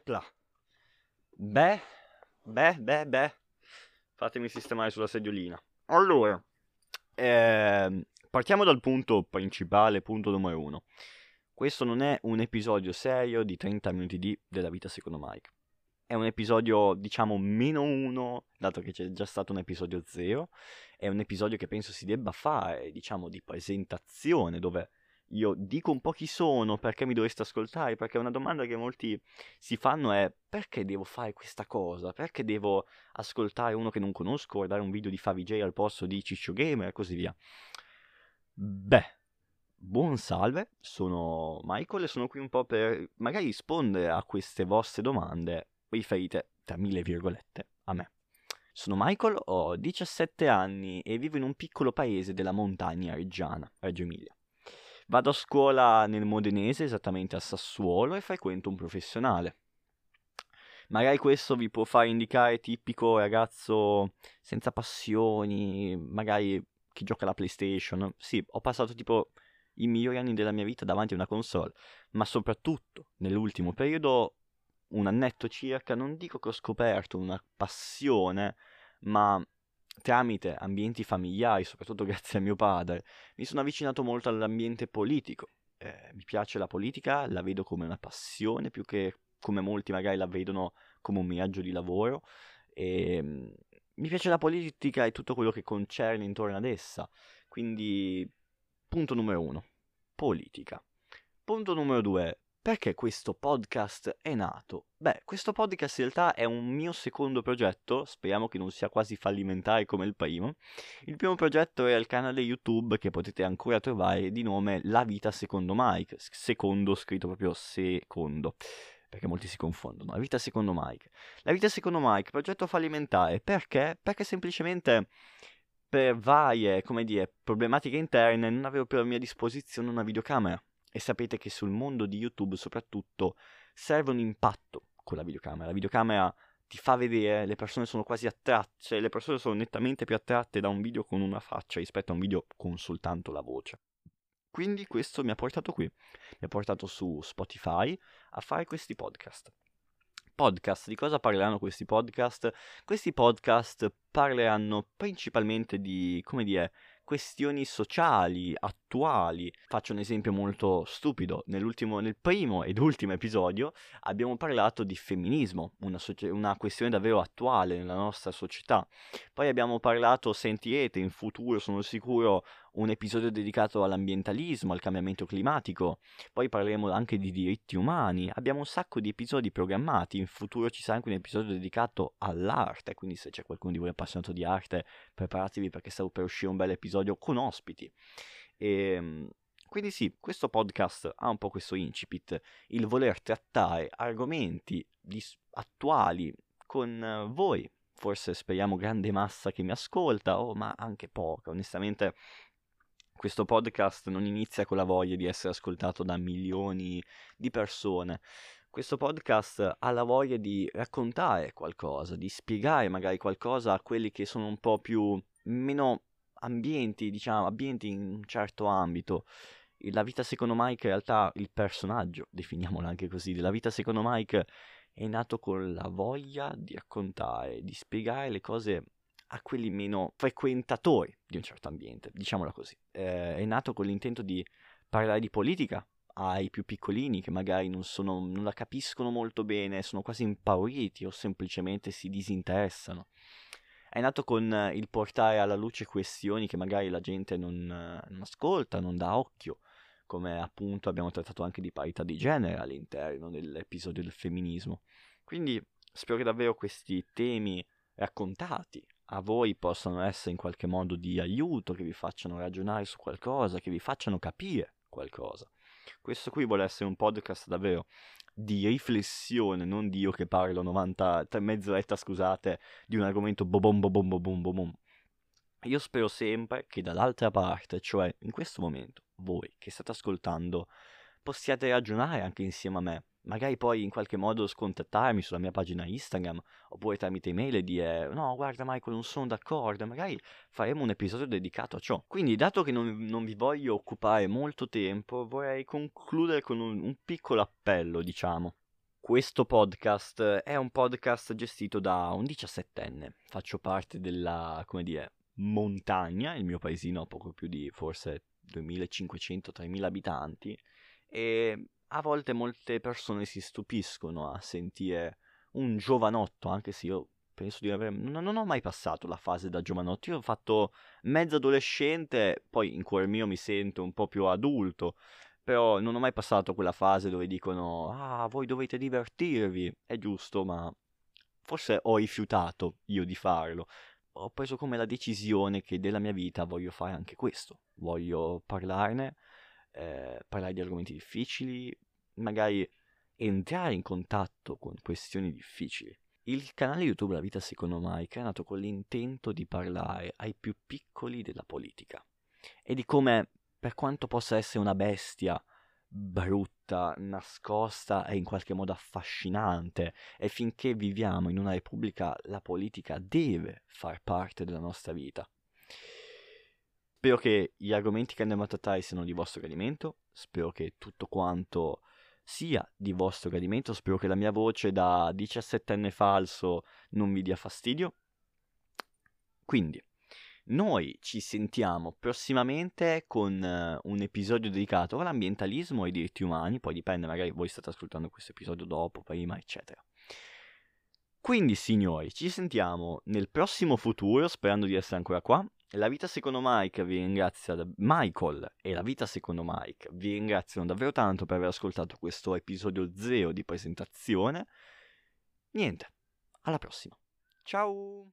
Epla. Beh, beh, beh, beh. Fatemi sistemare sulla sediolina. Allora, ehm, partiamo dal punto principale, punto numero uno. Questo non è un episodio serio di 30 minuti di della vita secondo Mike. È un episodio, diciamo, meno uno, dato che c'è già stato un episodio zero. È un episodio che penso si debba fare, diciamo, di presentazione, dove io dico un po' chi sono, perché mi dovreste ascoltare, perché una domanda che molti si fanno è perché devo fare questa cosa? Perché devo ascoltare uno che non conosco, guardare un video di Favij al posto di Ciccio Gamer e così via? Beh, buon salve, sono Michael e sono qui un po' per magari rispondere a queste vostre domande riferite, tra mille virgolette, a me. Sono Michael, ho 17 anni e vivo in un piccolo paese della montagna reggiana, Reggio Emilia. Vado a scuola nel modenese, esattamente a Sassuolo, e frequento un professionale. Magari questo vi può fare indicare tipico ragazzo senza passioni, magari chi gioca alla PlayStation. Sì, ho passato tipo i migliori anni della mia vita davanti a una console, ma soprattutto nell'ultimo periodo, un annetto circa, non dico che ho scoperto una passione, ma tramite ambienti familiari, soprattutto grazie a mio padre, mi sono avvicinato molto all'ambiente politico. Eh, mi piace la politica, la vedo come una passione più che come molti magari la vedono come un miraggio di lavoro. E, ehm, mi piace la politica e tutto quello che concerne intorno ad essa. Quindi, punto numero uno, politica. Punto numero due, perché questo podcast è nato? Beh, questo podcast in realtà è un mio secondo progetto, speriamo che non sia quasi fallimentare come il primo. Il primo progetto è il canale YouTube che potete ancora trovare di nome La vita secondo Mike, secondo scritto proprio secondo perché molti si confondono. La vita secondo Mike. La vita secondo Mike, progetto fallimentare, perché? Perché semplicemente per varie, come dire, problematiche interne non avevo più a mia disposizione una videocamera e sapete che sul mondo di YouTube soprattutto serve un impatto con la videocamera. La videocamera ti fa vedere, le persone sono quasi attratte, cioè le persone sono nettamente più attratte da un video con una faccia rispetto a un video con soltanto la voce. Quindi questo mi ha portato qui, mi ha portato su Spotify a fare questi podcast. Podcast, di cosa parleranno questi podcast? Questi podcast parleranno principalmente di, come dire, questioni sociali, attuali. Faccio un esempio molto stupido. nel primo ed ultimo episodio abbiamo parlato di femminismo, una, socia- una, questione davvero attuale nella nostra società. Poi abbiamo parlato, sentirete in futuro, sono sicuro, un episodio dedicato all'ambientalismo, al cambiamento climatico, poi parleremo anche di diritti umani, abbiamo un sacco di episodi programmati, in futuro ci sarà anche un episodio dedicato all'arte, quindi se c'è qualcuno di voi appassionato di arte, preparatevi perché sta per uscire un bel episodio con ospiti. E, ehm, quindi sì, questo podcast ha un po' questo incipit, il voler trattare argomenti attuali con voi, forse speriamo grande massa che mi ascolta, oh, ma anche poca, onestamente questo podcast non inizia con la voglia di essere ascoltato da milioni di persone. Questo podcast ha la voglia di raccontare qualcosa, di spiegare magari qualcosa a quelli che sono un po' più meno ambienti, diciamo, ambienti in un certo ambito. La vita secondo Mike, in realtà il personaggio, definiamola anche così, della vita secondo Mike è nato con la voglia di raccontare, di spiegare le cose a quelli meno frequentatori di un certo ambiente, diciamola così. Eh, è nato con l'intento di parlare di politica ai più piccolini che magari non, sono, non la capiscono molto bene, sono quasi impauriti o semplicemente si disinteressano. È nato con il portare alla luce questioni che magari la gente non, non ascolta, non dà occhio, come appunto abbiamo trattato anche di parità di genere all'interno dell'episodio del femminismo. Quindi spero che davvero questi temi raccontati a voi possano essere in qualche modo di aiuto, che vi facciano ragionare su qualcosa, che vi facciano capire qualcosa. Questo qui vuole essere un podcast davvero di riflessione, non di io che parlo 90, mezz'oretta, scusate, di un argomento bobom bobom bobom bobom. Io spero sempre che dall'altra parte, cioè in questo momento, voi che state ascoltando, possiate ragionare anche insieme a me. Magari poi in qualche modo scontattarmi sulla mia pagina Instagram oppure tramite email e dire no guarda Michael non sono d'accordo magari faremo un episodio dedicato a ciò. Quindi dato che non, non vi voglio occupare molto tempo vorrei concludere con un, un piccolo appello diciamo. Questo podcast è un podcast gestito da un diciassettenne. Faccio parte della, come dire, montagna, il mio paesino ha poco più di forse 2500-3000 abitanti e a volte molte persone si stupiscono a sentire un giovanotto, anche se io penso di aver... Non, non ho mai passato la fase da giovanotto, io ho fatto mezzo adolescente, poi in cuore mio mi sento un po' più adulto, però non ho mai passato quella fase dove dicono ah, voi dovete divertirvi, è giusto, ma forse ho rifiutato io di farlo. Ho preso come la decisione che della mia vita voglio fare anche questo, voglio parlarne, eh, parlare di argomenti difficili, magari entrare in contatto con questioni difficili. Il canale YouTube La Vita Secondo Mike è nato con l'intento di parlare ai più piccoli della politica e di come, per quanto possa essere una bestia brutta, nascosta e in qualche modo affascinante, e finché viviamo in una repubblica la politica deve far parte della nostra vita. Spero che gli argomenti che andremo a trattare siano di vostro gradimento, spero che tutto quanto sia di vostro gradimento. Spero che la mia voce da 17enne falso non vi dia fastidio. Quindi, noi ci sentiamo prossimamente con uh, un episodio dedicato all'ambientalismo e ai diritti umani, poi dipende, magari voi state ascoltando questo episodio dopo, prima, eccetera. Quindi, signori, ci sentiamo nel prossimo futuro, sperando di essere ancora qua. La vita secondo Mike vi ringrazia, Michael e la vita secondo Mike vi ringraziano davvero tanto per aver ascoltato questo episodio zero di presentazione. Niente, alla prossima. Ciao!